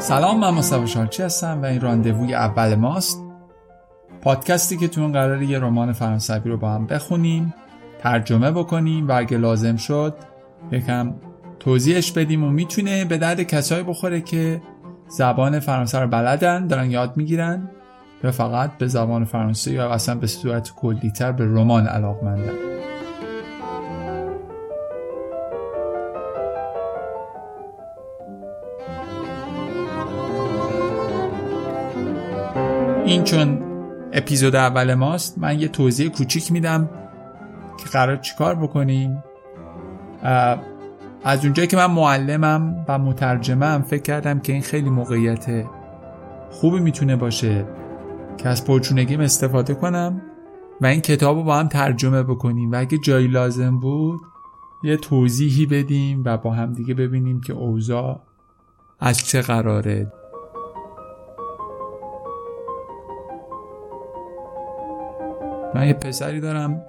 سلام من مصطفی شارچی هستم و این راندووی اول ماست. پادکستی که تو اون قرار یه رمان فرانسوی رو با هم بخونیم ترجمه بکنیم و اگه لازم شد یکم توضیحش بدیم و می‌تونه به درد کسایی بخوره که زبان فرانسه رو بلدن دارن یاد می‌گیرن یا فقط به زبان فرانسه یا اصلا به صورت کلیتر به رمان علاقمندن. این چون اپیزود اول ماست من یه توضیح کوچیک میدم که قرار چیکار بکنیم. از اونجایی که من معلمم و مترجمم فکر کردم که این خیلی موقعیت خوبی می‌تونه باشه که از پرچونگیم استفاده کنم و این کتاب رو با هم ترجمه بکنیم. و اگه جایی لازم بود یه توضیحی بدیم و با هم دیگه ببینیم که اوضاع از چه قراره. من یه پسری دارم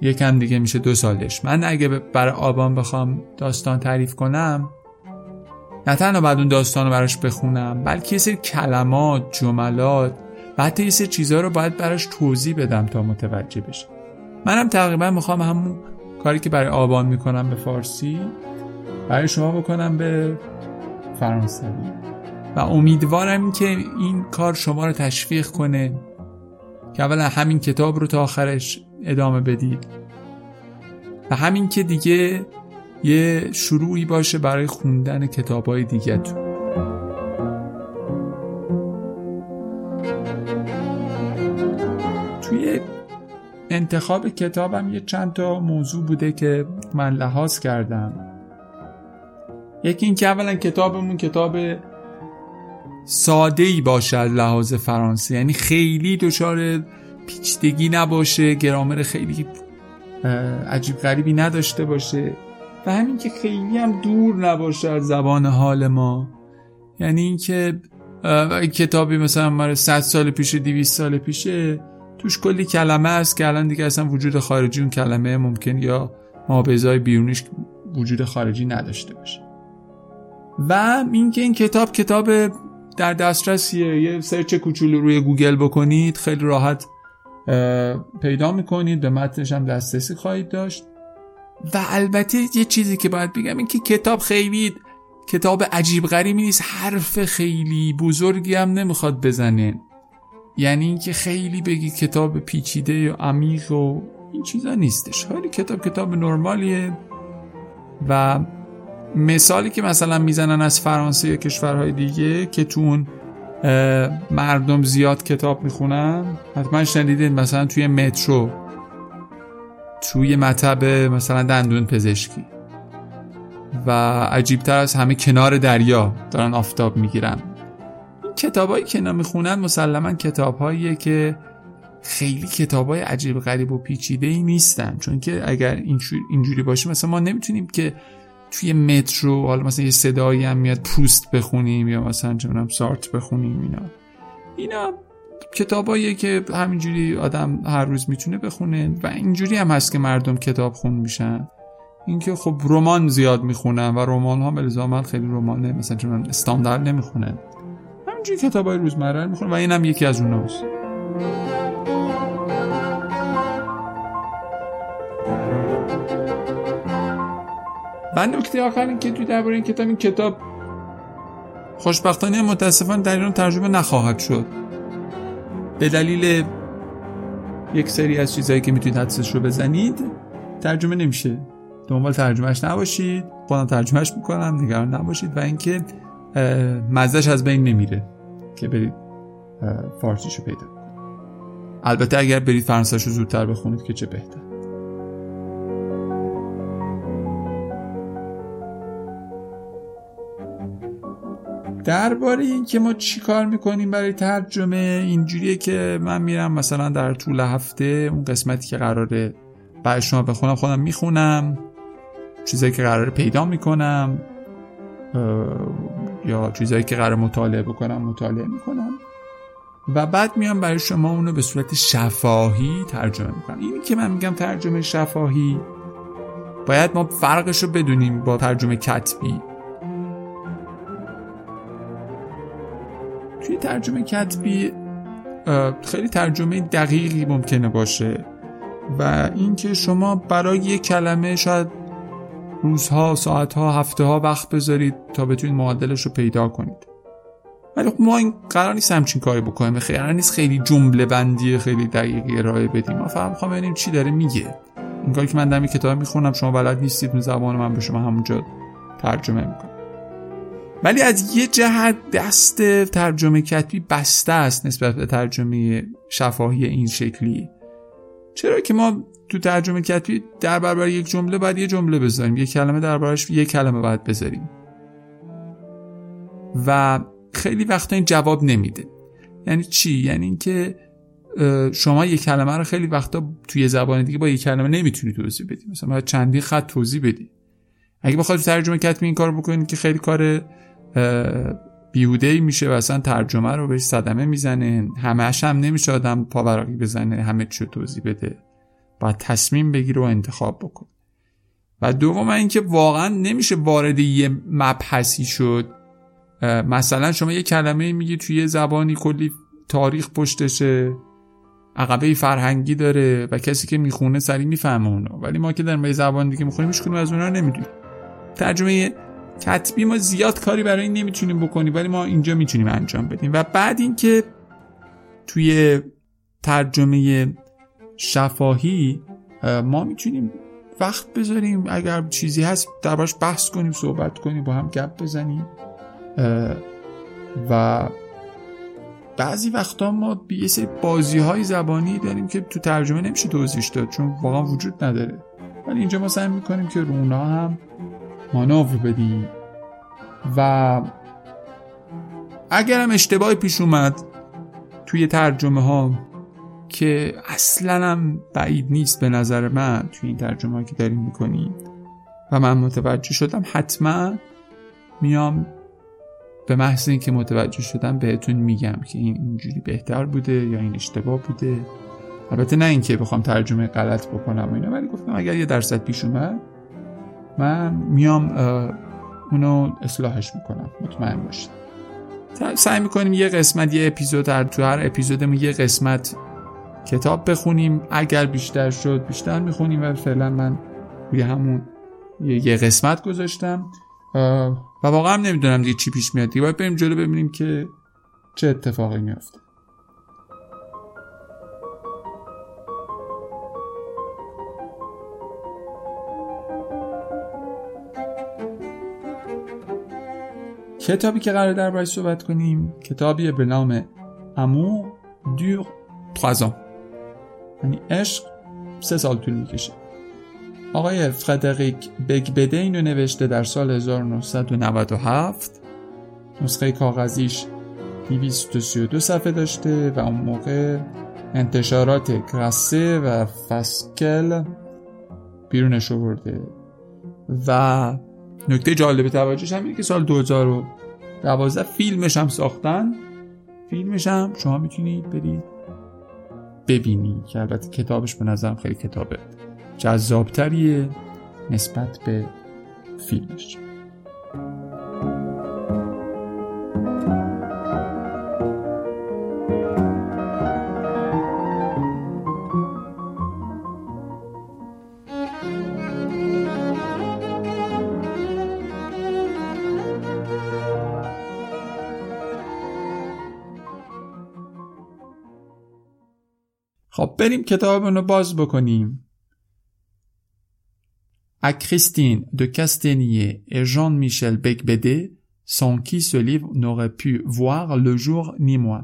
یکم دیگه میشه دو سالش. من اگه برای آبان بخوام داستان تعریف کنم نه تنها بعد اون داستان رو براش بخونم بلکه یه سری کلمات جملات و حتی یه سری چیزها رو باید براش توضیح بدم تا متوجه بشه. منم تقریبا می‌خوام همون کاری که برای آبان می‌کنم به فارسی برای شما بکنم به فرانسوی. و امیدوارم که این کار شما رو تشویق کنه. که اولا همین کتاب رو تا آخرش ادامه بدید و همین که دیگه یه شروعی باشه برای خوندن کتاب های دیگه تو. توی انتخاب کتابم یه چند تا موضوع بوده که من لحاظ کردم. یکی این که اولا کتابمون کتاب ساده ای باشه از لحاظ فرانسه. یعنی خیلی دچار پیچیدگی نباشه گرامر خیلی عجیب غریبی نداشته باشه. و همین که خیلی هم دور نباشه از زبان حال ما. یعنی اینکه کتابی مثلا مال 100 سال پیش 200 سال پیشه توش کلی کلمه است که الان دیگه اصلا وجود خارجی اون کلمه ممکن یا مابزای بیرونیش وجود خارجی نداشته باشه. و اینکه این کتاب کتاب در دسترسیه. یه سرچ کوچولو روی گوگل بکنید خیلی راحت پیدا می‌کنید. به متنش هم دسترسی خواهید داشت. و البته یه چیزی که باید بگم این که کتاب خیلی کتاب عجیب غریبی نیست. حرف خیلی بزرگی هم نمی‌خواد بزنه. یعنی اینکه خیلی بگی کتاب پیچیده یا عمیق و این چیزا نیستش. خیلی کتاب کتاب نرمالیه و مثالی که مثلا می‌زنن از فرانسه یا کشورهای دیگه که تو اون مردم زیاد کتاب می‌خونن. حتما شنیدین مثلا توی مترو توی مطب مثلا دندون پزشکی. و عجیبتر از همه کنار دریا دارن آفتاب می‌گیرن. این کتابایی که اینا می‌خونن مسلما کتابهاییه که خیلی کتابای عجیب غریب و پیچیده ای نیستن. چون که اگر اینجوری باشه مثلا ما نمی‌تونیم که توی مترو حالا مثلا یه صدایی هم میاد پوست بخونیم یا مثلا چه سارت بخونیم اینا. اینا کتاباییه که همینجوری آدم هر روز می‌تونه بخونه و اینجوری هم هست که مردم کتاب خون میشن. اینکه خب رمان زیاد می‌خونن و رمان ها الزاما خیلی رمانه مثلا چون استاندارد نمی‌خونن. همینجوری کتابای روزمره می‌خونن و اینم یکی از اوناست. و نکته آخر این که تو درباره این کتاب این کتاب خوشبختانه متاسفانه در ایران ترجمه نخواهد شد. به دلیل یک سری از چیزهایی که می‌تونید حدسش رو بزنید ترجمه نمیشه. دنبال ترجمهش نباشید. خودم ترجمهش می‌کنم نگران نباشید و اینکه مزدش از بین نمیره که برید فارسیشو پیدا البته اگر برید فرانسهشو زودتر بخونید که چه بهتر. درباره این که ما چی کار می‌کنیم برای ترجمه اینجوریه که من میرم مثلا در طول هفته اون قسمتی که قراره برای شما بخونم خودم می‌خونم. چیزایی که قراره پیدا می‌کنم یا چیزایی که قرار مطالعه بکنم مطالعه می‌کنم. و بعد میام برای شما اونو به صورت شفاهی ترجمه می‌کنم. اینی که من میگم ترجمه شفاهی باید ما فرقش رو بدونیم با ترجمه کتبی. توی ترجمه کتبی خیلی ترجمه دقیقی ممکنه باشه و اینکه شما برای یک کلمه شاید روزها، ساعتها، هفته ها وقت بذارید تا بتونید معادلش رو پیدا کنید. ولی خب ما این قرار نیست همچین کاری بکنیم. خیلی قرار نیست خیلی جمله بندی خیلی دقیقی ارائه بدیم. ما فقط می‌خوام ببینیم چی داره میگه. این کاری که من دارم کتاب می‌خونم شما بلد نیستید زبان من به شما همونجا ترجمه می‌کنم. ولی از یه جهت دست ترجمه کتبی بسته است نسبت به ترجمه شفاهی این شکلی چرا که ما تو ترجمه کتبی در برابر یک جمله باید یه جمله بذاریم؟ یک کلمه در برابرش یک کلمه باید بذاریم. و خیلی وقتا این جواب نمیده. یعنی چی؟ یعنی اینکه شما یک کلمه رو خیلی وقتا توی زبان دیگه با یک کلمه نمی‌تونی توضیح بدی. مثلا باید چندی خط توضیح بدی. اگه بخواد ترجمه کتبی این کار بکنید که خیلی کار بیهوده میشه و اصلا ترجمه رو بهش صدمه می‌زنه. همهش هم نمیشه آدم پاوراقی بزنه همه چی توضیح بده. باید تصمیم بگیره و انتخاب بکن و دوم اینکه واقعا نمیشه وارد یه مبحثی شد. مثلا شما یه کلمه میگی توی زبانی کلی تاریخ پشتشه عقبه فرهنگی داره و کسی که می‌خونه سری می‌فهمه اونو. ولی ما که در زبان دیگه می‌خونیم هیچ از اونها نمی‌دونیم. ترجمه کتبی ما زیاد کاری برای این نمی‌تونیم بکنیم ولی ما اینجا می‌تونیم انجام بدیم. و بعد اینکه توی ترجمه شفاهی ما می‌تونیم وقت بذاریم اگر چیزی هست دربارش بحث کنیم صحبت کنیم با هم گپ بزنیم. و بعضی وقتا ما یه سری بازی های زبانی داریم که تو ترجمه نمیشه توضیحش داد چون واقعا وجود نداره. ولی اینجا ما سعی می‌کنیم که رونا هم مانور بدیم و اگرم اشتباهی پیش اومد توی ترجمه ها که اصلا هم بعید نیست به نظر من توی این ترجمه که داریم می‌کنیم و من متوجه شدم حتما میام به محض اینکه متوجه شدم بهتون میگم که این اینجوری بهتر بوده یا این اشتباه بوده. البته نه اینکه بخوام ترجمه غلط بکنم و اینا ولی گفتم اگر یه درصد پیش اومد من میام اونو اصلاحش می‌کنم. مطمئن باشید سعی می‌کنیم یه قسمت یه اپیزود هر تو هر اپیزودمون یه قسمت کتاب بخونیم. اگر بیشتر شد بیشتر می‌خونیم و فعلا من روی همون یه قسمت گذاشتم. و واقعا نمی‌دونم دیگه چی پیش میاد. دیگه باید بریم جلو ببینیم که چه اتفاقی میافته. کتابی که قرار در صحبت کنیم کتابی به نام امو دور 3 یعنی عشق سه سال طول می‌کشه. آقای فردریک بگبده اینو نوشته در سال 1997 نسخه کاغذیش 232 صفحه داشته و اون موقع انتشارات گراسه و فسکل بیرونش برده و نکته جالب توجهش هم که سال 2012 فیلمش هم ساختن. فیلمش هم شما می‌تونید برید ببینی که البته کتابش به نظرم خیلی کتابه. جذابتریه نسبت به فیلمش. بریم کتاب رو باز بکنیم. À Christine de Castagnier et Jean-Michel Becbédé, sans qui ce livre n'aurait pu voir le jour ni moi.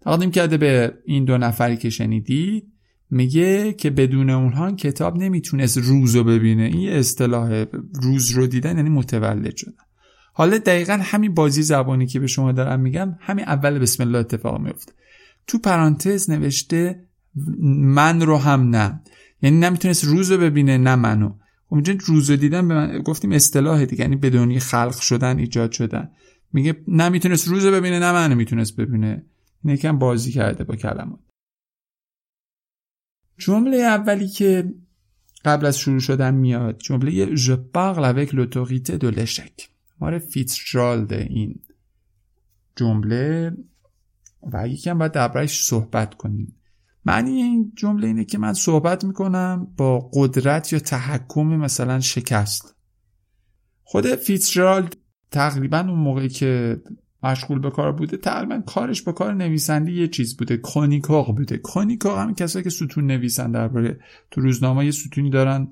تقدیم کرده به این دو نفری که شنیدید. میگه که بدون اونها کتاب نمی‌تونست روز رو ببینه. این اصطلاح روز رو دیدن یعنی متولد شدن. حالا دقیقا همین بازی زبانی که به شما دارم میگم همین اول بسم الله اتفاق میفته. تو پرانتز نوشته من رو هم نه. یعنی نمی‌تونست روز رو ببینه نه منو. اونجا روز دیدن به من گفتیم اصطلاح دیگه یعنی بدونی خلق شدن ایجاد شدن. میگه نه می‌تونست روز ببینه نه من می‌تونست ببینه. این یکم بازی کرده با کلمات. جمله اولی که قبل از شروع شدن میاد جمله je parle avec l'autorité de l'échec ماره فیتزجرالد این جمله. و یکی هم باید دربارش صحبت کنیم. معنی این جمله اینه که من صحبت می‌کنم با قدرت یا تحکم مثلا شکست. خود فیتزجرالد تقریبا اون موقعی که مشغول به کار بوده تقریبا کارش با کار نویسنده یه چیز بوده کرونیکاق بوده. کرونیکاق همین کسایی که ستون نویسن درباره تو روزنامه یه ستونی دارن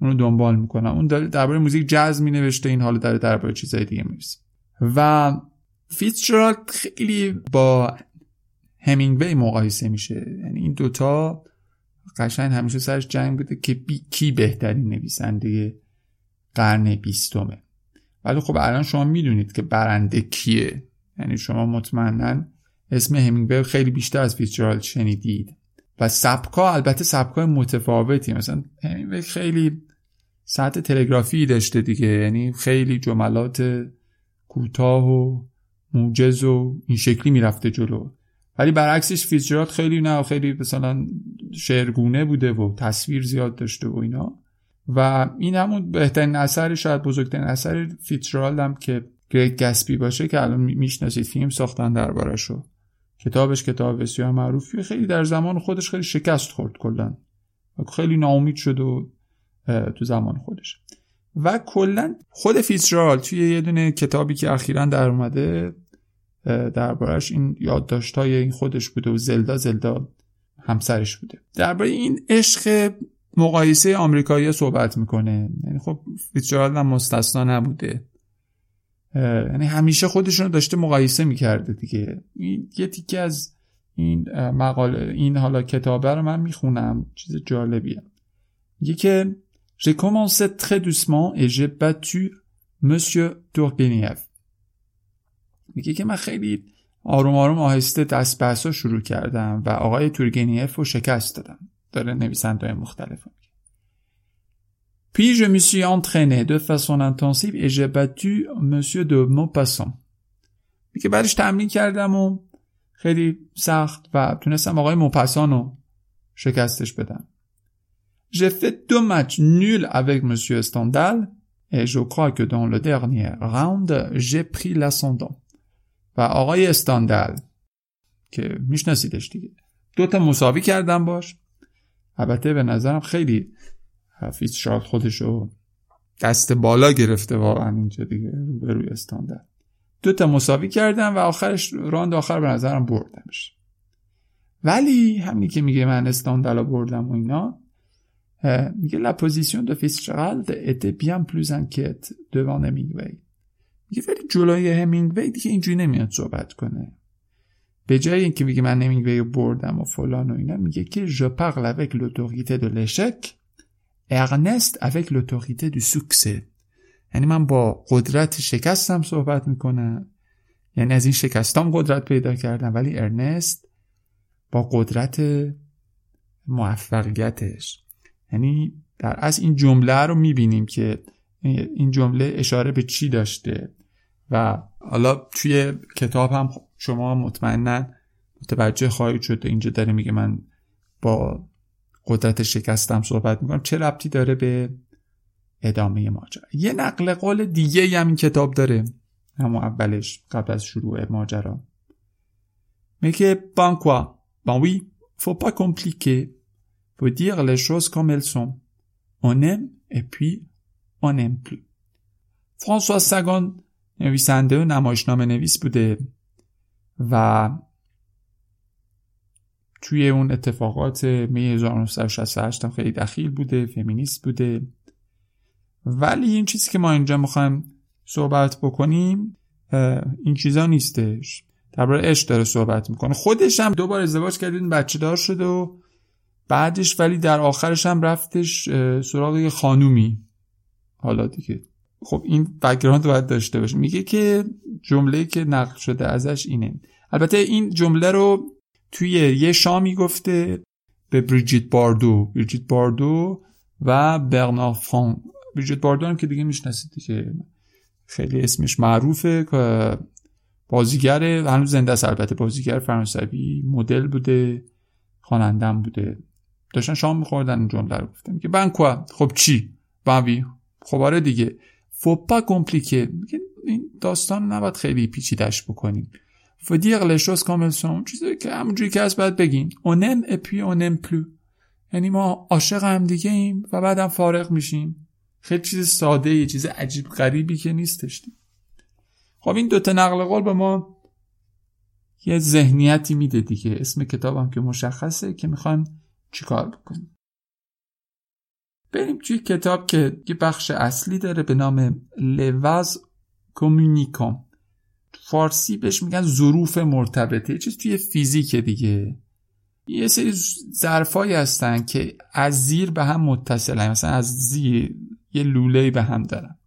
اونو دنبال می‌کنن. اون داره درباره موزیک جاز مینوشته این حالا داره درباره چیزای دیگه می‌رسه و فیتزجرالد خیلی با همینگوی مقایسه میشه. یعنی این دوتا قشنگ همیشه سرش جنگ بوده که بی کی بهترین نویسنده قرن بیستمه. ولی خب الان شما می‌دونید که برنده کیه. یعنی شما مطمئنا اسم همینگوی خیلی بیشتر از فیتزجرالد شنیدید. و سبکا البته سبکای متفاوتی. مثلا همینگوی خیلی سطح تلگرافی داشته دیگه. یعنی خیلی جملات کوتاه و موجز و این شکلی می‌رفته جلو. ولی برعکسش فیتزجرالد خیلی نه خیلی مثلا شعرگونه بوده و تصویر زیاد داشته و اینا. و این همون بهترین اثر شاید بزرگترین اثر فیتزجرالد هم که Great Gatsby باشه که الان می‌شناسید فیلم ساختن دربارشو کتابش کتاب بسیار معروفی خیلی در زمان خودش خیلی شکست خورد کلا. خیلی ناامید شد و تو زمان خودش. و کلا خود فیتزجرالد توی یه دونه کتابی که اخیرا در اومده دربارهش این یادداشت‌های این خودش بوده و زلدا زلدا همسرش بوده. درباره این عشق مقایسه آمریکایی صحبت می‌کنه. یعنی خب فیتزجرالد هم مستثنا نبوده. یعنی همیشه خودشون رو داشته مقایسه می‌کرده دیگه. این یه تیکه از این مقاله این حالا کتابه رو من می‌خونم. چیز جالبیه. میگه که J'ai commencé très doucement et j'ai battu Monsieur Turgenev. میگه که من خیلی آروم آروم آهسته دست بحثا شروع کردم و آقای تورگنیف رو شکست دادم داره نویسنده مختلف میگه Puis je me suis entraîné de façon intensive et j'ai battu monsieur de Maupassant. میگه بعدش تمرین کردم و خیلی سخت و تونستم آقای موپاسان رو شکستش بدم. J'ai fait deux matchs nuls avec monsieur Stendhal et je crois que dans le dernier round, j'ai pris l'ascendant. و آقای استاندل که میشناسیدش دیگه. دو تا مساوی کردم باش. البته به نظرم خیلی حفیظ شاد خودشو دست بالا گرفته واقعا اینجا دیگه به روی استاندل. دو تا مساوی کردم و آخرش راند آخر به نظرم بردمش. ولی همینی که میگه من استاندل بردم و اینا میگه la position de Fitzgerald était bien plus inquiète devant میگه ولی جلوی همینگوی دیگه اینجوری نمیاد صحبت کنه. به جای اینکه میگه من همینگوی بردم و فلان و اینا میگه که je parle avec l'autorité de l'échec Ernest avec l'autorité du succès. یعنی من با قدرت شکستم صحبت می‌کنم یعنی از این شکستام قدرت پیدا کردم ولی ارنست با قدرت موفقیتش. یعنی در از این جمله رو می‌بینیم که این جمله اشاره به چی داشته؟ و حالا توی کتاب هم شما مطمئنا متوجه خواهید شد. اینجا داره میگه من با قدرت شکستم صحبت می‌کنم. چه ربطی داره به ادامه ماجرا؟ یه نقل قول دیگه هم این کتاب داره. همون اولش قبل از شروع ماجرا. میگه بان کوا بان وی faut pas compliquer. Faut dire les choses comme elles sont. On فرانسوا سگان نویسنده و نمایشنامه نویس بوده. و توی اون اتفاقات می 1968 هم خیلی دخیل بوده فمینیست بوده. ولی این چیزی که ما اینجا می‌خوایم صحبت بکنیم این چیزا نیستش. درباره عشق داره صحبت می‌کنه. خودش هم دوبار ازدواج کردین بچه دار شده و بعدش ولی در آخرش هم رفتش سراغ یه خانومی. حالا دیگه خب این بکگراند باید داشته باشه. میگه که جمله که نقل شده ازش اینه. البته این جمله رو توی یه شامی گفته به بریجیت باردو. بریجیت باردو و برنار فران بریجیت باردو هم که دیگه می‌شناسید که خیلی اسمش معروفه. که بازیگر هنوز زنده است البته. بازیگر فرانسوی مدل بوده. خوانندم بوده. داشتن شام میخوردن جمله رو. گفته میگه بنکوا. خب چی؟ باوی خب دیگه. فوپا کمپلیکه این داستان نباید خیلی پیچیدش بکنیم faut dire les choses comme elles چیزی که همونجوری که هست باید بگیم on aime et puis on aime plus. یعنی ما عاشق هم دیگه ایم و بعدم فارغ میشیم خیلی چیز ساده یه چیز عجیب غریبی که نیستش خب این دوتا نقل قول به ما یه ذهنیتی میده دیگه اسم کتابم که مشخصه که می‌خوایم چیکار بکنیم بریم توی کتاب که یه بخش اصلی داره به نام لواز کومونیکام فارسی بهش میگن ظروف مرتبطه. چیز توی فیزیک دیگه. یه سری ظرفایی هستن که از زیر به هم متصلن. مثلا از زیر یه لوله به هم دارن.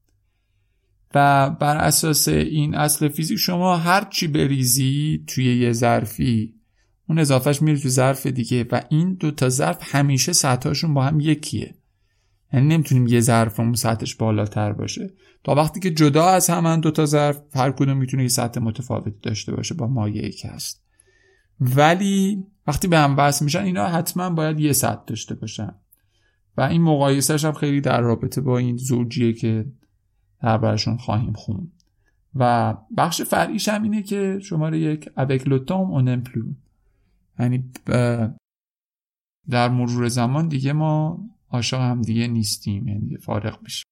و بر اساس این اصل فیزیک شما هر چی بریزی توی یه ظرفی اون اضافهش میره تو ظرف دیگه. و این دو تا ظرف همیشه سطحشون با هم یکیه. یعنی نمی‌تونیم یه ظرف اون سطحش بالاتر باشه. تا وقتی که جدا از هم دو تا ظرف هر کدوم می‌تونه یه سطح متفاوتی داشته باشه با مایعی که هست. ولی وقتی به هم وصل میشن اینا حتما باید یه سطح داشته باشن. و این مقایسهش هم خیلی در رابطه با این زوجیه که دربارشون خواهیم خون. و بخش فرعیش هم اینه که شماره یک avec le temps on یعنی در مرور زمان دیگه ما عاشق هم دیگه نیستیم یعنی فارغ بشیم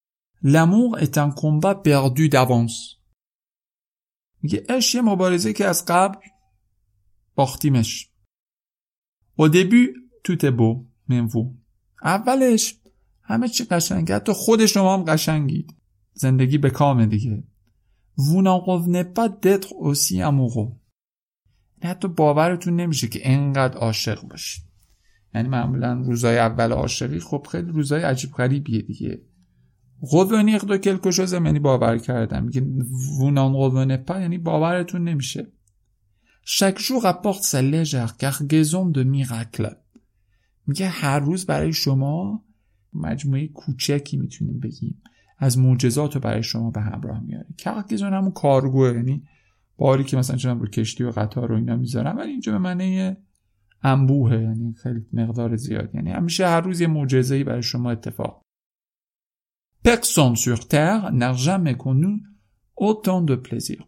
est un combat perdu d'avance. میگه عشق یه مبارزه که از قبل باختیمش. Tout est beau même vous. اولش همه چی قشنگه حتی خود شما هم قشنگید. زندگی به کامه دیگه. Vous n'en revenez d'être aussi amoureux. حتی باورتون نمیشه که انقدر عاشق باشید. یعنی معمولا روزای اول عاشقی خب خیلی روزای عجیب غریبیه دیگه. de quelque chose یعنی باور کردن میگه n'en revenez pas یعنی باورتون نمیشه. chaque jour apporte sa légère cargaison de miracles میگه هر روز برای شما مجموعه کوچکی می‌تونیم بگیم. از معجزات رو برای شما به همراه میاره کرگزون همون کارگوه یعنی باری که مثلا چون رو کشتی و قطار رو اینا می‌ذارم ولی اینجا به معنی انبوهه یعنی خیلی مقدار زیاد یعنی همیشه هر روز یه معجزه‌ای برای شما اتفاق Personne sur terre n'a jamais connu autant de plaisir.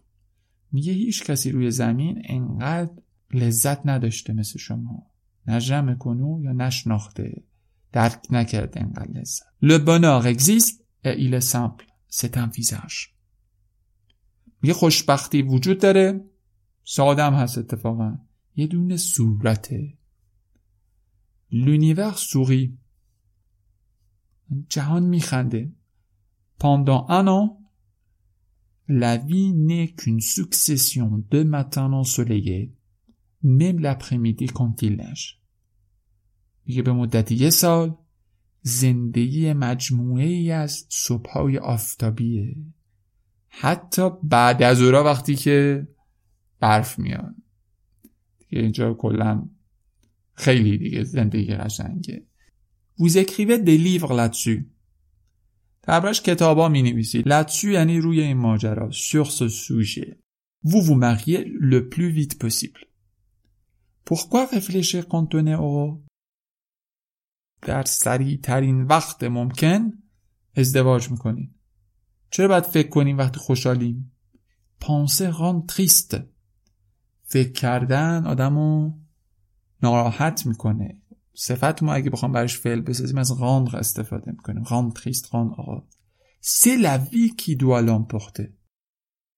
میگه هیچ کسی روی زمین انقدر لذت نداشته مثل شما. نه جمع کنو یا نشناخته. درک نکرده انقدر لذت. Le bonheur existe et il est simple. C'est un visage. میگه خوشبختی وجود داره سادم هست اتفاقا یه دونه صورته. لونیور سوری جهان میخنده. پاندا انا لوی نه کن سکسیون دو متن آن سلیه میم لپخی میدی کنفیلنش میگه به مدت یه سال زندگی مجموعه ای از صبح آفتابی، آفتابیه. حتی بعد از اورا وقتی که برف میاد. دیگه اینجا کلا خیلی دیگه زندگی قشنگه. Vous écrivez des livres là-dessus. دربارش کتابا می نویسید là-dessus یعنی روی این ماجرا sur ce sujet. Vous vous mariez le plus vite possible. Pourquoi réfléchir quand on est heureux? در سریع ترین وقت ممکن ازدواج می‌کنید. چرا باید فکر کنیم وقتی خوشحالیم؟ پانسه ران تریست فکر کردن آدمو ناراحت می‌کنه. صفت ما اگه بخوام برش فعل بسازیم از راندر استفاده می‌کنیم. راند تریست راند آقا. سه لوی کی دو پخته.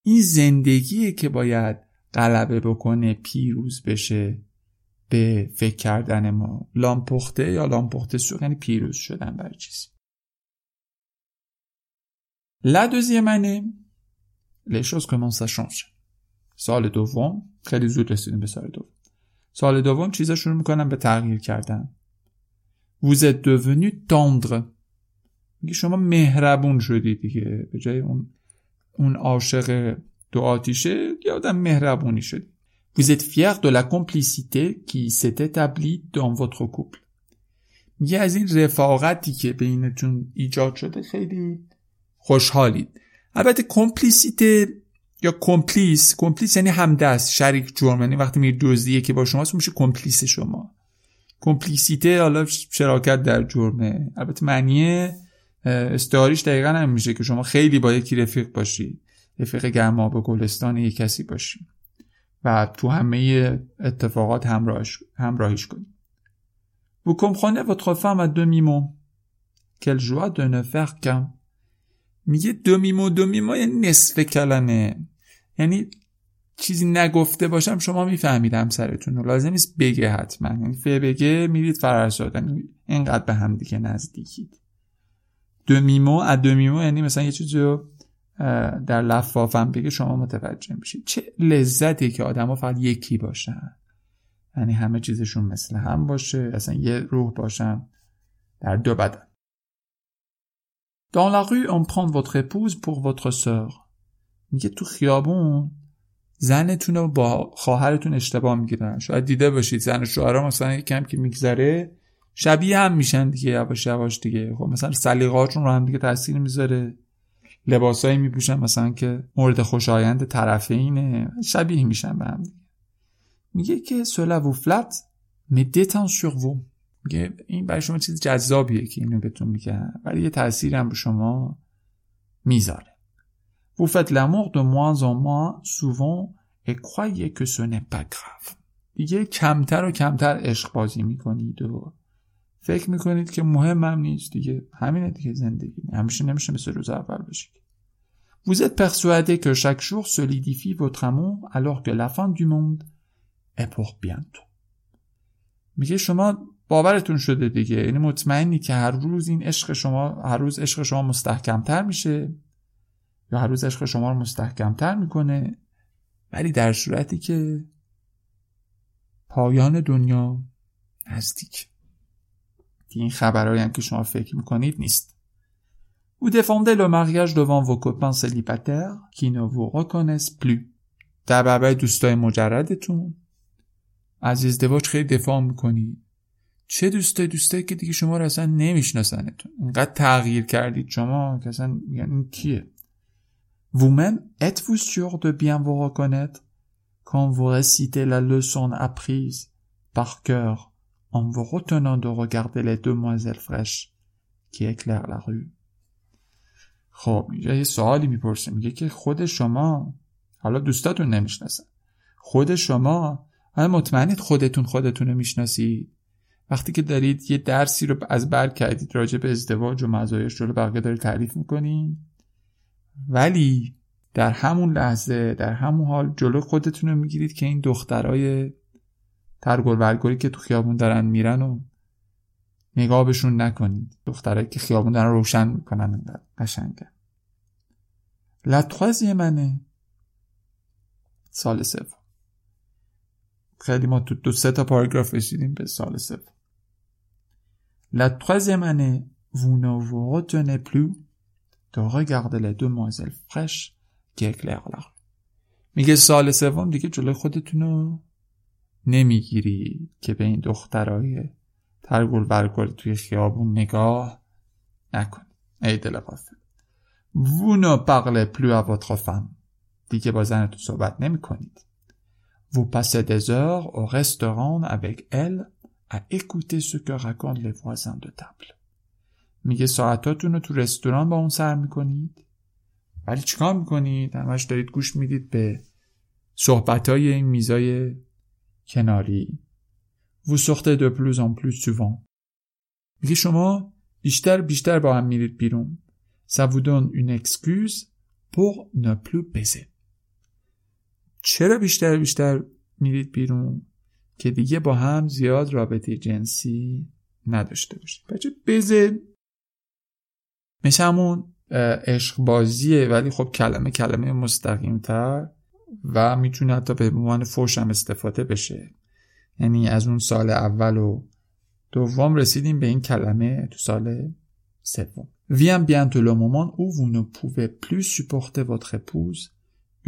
این زندگیه که باید غلبه بکنه پیروز بشه به فکر کردن ما. لامپخته یا لامپخته سو یعنی پیروز شدن بر چیزی La deuxième année, les choses commencent à changer. سال دوم خیلی زود رسیدیم به سال دوم. سال دوم چیزا شروع می‌کنن به تغییر کردن. Vous êtes devenu tendre. میگه شما مهربون شدی دیگه به جای اون اون عاشق دو آتیشه یه آدم مهربونی شدی. Vous êtes fier de la complicité qui s'est établie dans votre couple. میگه از این رفاقتی که بینتون ایجاد شده خیلی خوشحالید البته کمپلیسیته یا کمپلیس کمپلیس یعنی همدست شریک جرم. یعنی وقتی میری دزدیه که با شماست میشه کمپلیس شما. کمپلیسیته حالا شراکت در جرمه. البته معنی استعاریش دقیقا هم میشه که شما خیلی با یکی رفیق باشی. رفیق گرما به گلستان یک کسی باشی. و تو همه اتفاقات همراهش همراهیش کنید Vous comprenez votre femme à demi-mot. Quelle joie de ne faire qu'un. میگه دومیمو دومیمو یعنی نصف کلمه. یعنی چیزی نگفته باشم شما می‌فهمید همسرتون لازم نیست بگه حتما. یعنی فه بگه میرید فرار یعنی اینقدر به هم دیگه نزدیکید. دومیمو ا دومیمو یعنی مثلا یه چیزی رو در لفافم بگه شما متوجه میشید. چه لذتی که آدما فقط یکی باشن. یعنی همه چیزشون مثل هم باشه. اصلا یه روح باشن در دو بدن. Dans la rue, on prend votre épouse pour votre sœur. میگه تو خیابون زنتون رو با خواهرتون اشتباه می‌گیرن. شاید دیده باشید زن شوهرها مثلا کم که میگذره شبیه هم میشن دیگه یواش یواش دیگه. خب مثلا سلیقه‌هاشون رو هم دیگه تاثیر می‌ذاره. لباسایی میپوشن مثلا که مورد خوشایند طرفینه. شبیه میشن به هم دیگه. میگه که flatte mais détend sur vous. میگه این برای شما چیز جذابیه که اینو بهتون میگم ولی یه تاثیر هم به شما می‌ذاره. Vous faites l'amour de moins en moins souvent et croyez que ce n'est pas grave. دیگه کمتر و کمتر عشق بازی می‌کنید و فکر می‌کنید که مهم هم نیست. دیگه همینه دیگه زندگی. همیشه نمیشه مثل روز اول بشید Vous êtes persuadé que chaque jour solidifie votre amour alors que la fin du monde est pour bientôt. میگه شما باورتون شده دیگه. یعنی مطمئنی که هر روز این عشق شما هر روز عشق شما مستحکمتر میشه. یا روز عشق شما رو مستحکمتر می‌کنه ولی در صورتی که پایان دنیا نزدیک. این خبرهایی که شما فکر می‌کنید نیست. Vous défendez le mariage devant vos copains célibataires qui ne vous reconnaissent plus. در برابر دوستای مجردتون. از ازدواج خیلی دفاع می‌کنید چه دوستای دوستایی که دیگه شما رو اصلا نمیشناسنتون. اینقدر تغییر کردید شما که اصلا یعنی کیه؟ Vous-même, êtes-vous sûr de bien vous reconnaître? Quand vous récitez la leçon apprise par cœur en vous retenant de regarder les demoiselles fraîches qui éclairent la rue. خب اینجا یه سوالی می‌پرسه. میگه که خود شما حالا دوستاتون نمی‌شناسن. خود شما حالا مطمئنید خودتون خودتون رو می‌شناسید؟ وقتی که دارید یه درسی رو از بر کردید راجع به ازدواج و مزایاش رو بقیه دارید تعریف می‌کنید؟ ولی در همون لحظه در همون حال جلو خودتون رو می‌گیرید که این دخترای ترگل برگوری که تو خیابون دارن میرن و نگاه بهشون نکنید. دخترایی که خیابون دارن روشن می‌کنن قشنگه. لا troisième سال سوم. خیلی ما تو دو سه تا پاراگراف رسیدیم به سال سوم. La troisième année, vous ne vous retenez plus. de regarder les demoiselles fraîches qui éclairent la rue. میگه سال سوم دیگه جلوی خودتون رو نمیگیری که به این دخترای ترگل برگل توی خیابون نگاه نکن ای دل غافل Vous ne parlez plus à votre femme. دیگه با زنتون صحبت نمی کنید. Vous passez des heures au restaurant avec elle à écouter ce que racontent les voisins de table. میگه ساعتاتون رو تو رستوران با اون سر می‌کنید ولی چیکار می‌کنید همش دارید گوش می‌دید به صحبتای این میزای کناری Vous sortez de plus en plus souvent. میگه شما بیشتر بیشتر با هم میرید بیرون. Ça vous donne une excuse pour ne. چرا بیشتر بیشتر میرید بیرون که دیگه با هم زیاد رابطه جنسی نداشته باشید بچه بزه مثل همون عشق بازیه ولی خب کلمه کلمه مستقیم تر و می‌تونه حتی به عنوان فوش هم استفاده بشه. یعنی از اون سال اول و دوم رسیدیم به این کلمه تو سال سوم. Vient bientôt le moment où vous ne pouvez plus supporter votre épouse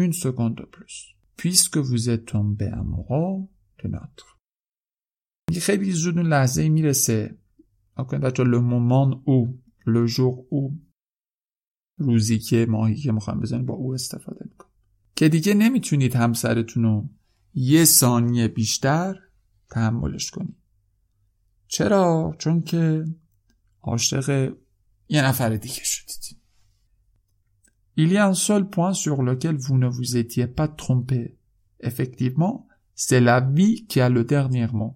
une seconde de plus, puisque vous êtes tombé amoureux de notre. خیلی زود اون لحظه می‌رسه اکنون بچه le où le jour où روزی که ماهی که می‌خوایم بزنید با او استفاده میکن که دیگه نمی‌تونید همسرتون رو یه ثانیه بیشتر تحملش کنید. چرا؟ چون که عاشق یه نفر دیگه شدید. Il y a un seul point sur lequel vous ne vous étiez pas trompé. Effectivement c'est la vie qui a le dernier mot.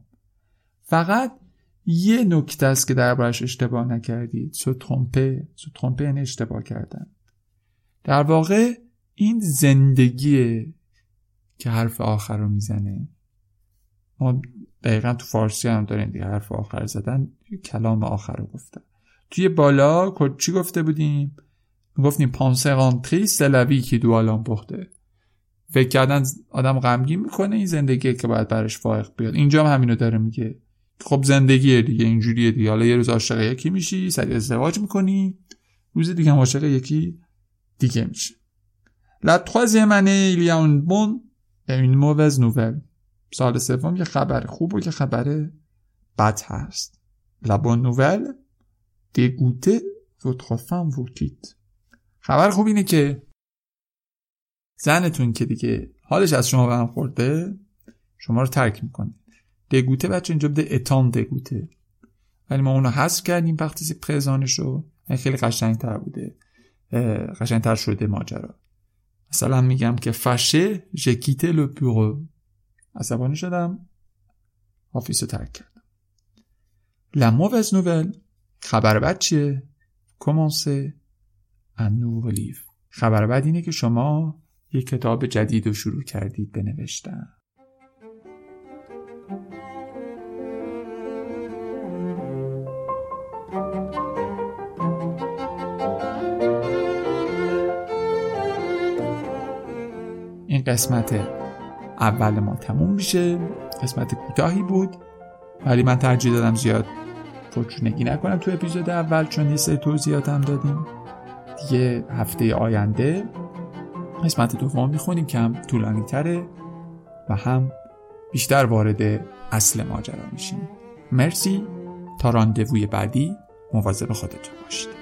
فقط یه نکته است که دربارش اشتباه نکردید. سو ترومپه سو ترومپه یعنی اشتباه کردن. در واقع این زندگیه که حرف آخر رو می‌زنه ما دقیقا تو فارسی هم داریم دیگه حرف آخر زدن کلام آخر رو گفتن. توی بالا چی گفته بودیم؟ گفتیم پانسه رانتری سلوی که دوالان بخته فکر کردن آدم غمگین می‌کنه این زندگی که باید برش فائق بیاد. اینجا هم همینو داره میگه. خب زندگیه دیگه اینجوریه دیگه حالا یه روز عاشق یکی میشی سری ازدواج می‌کنی روز دیگه هم عاشق یکی دیگه میشه La troisième année, il y a une bonne et une mauvaise nouvelle. سال سوم یه خبر خوب و یه خبر بد هست. La bonne nouvelle, dégoûter votre femme vous quitte. خبر خوب اینه که زنتون که دیگه حالش از شما برم خورده شما رو ترک می‌کنه. دگوته بچه اینجا بده اتان دگوته. ولی ما اونو حذف کردیم وقتی پرزانش رو خیلی قشنگتر بوده. قشنگتر شده ماجرا. مثلا میگم که fâché j'ai quitté le bureau عصبانی شدم. office رو ترک کردم. la mauvaise nouvelle خبر بد چیه؟ commencer un خبر بد اینه که شما یک کتاب جدید رو شروع کردید بنوشتن. قسمت اول ما تموم میشه. قسمت کوتاهی بود. ولی من ترجیح دادم زیاد پرچونگی نکنم تو اپیزود اول چون یه سری توضیحات هم دادیم. دیگه هفته آینده قسمت دوم می‌خونیم که هم طولانی تره و هم بیشتر وارد اصل ماجرا میشیم. مرسی. تا راندووی بعدی مواظب خودتون باشید.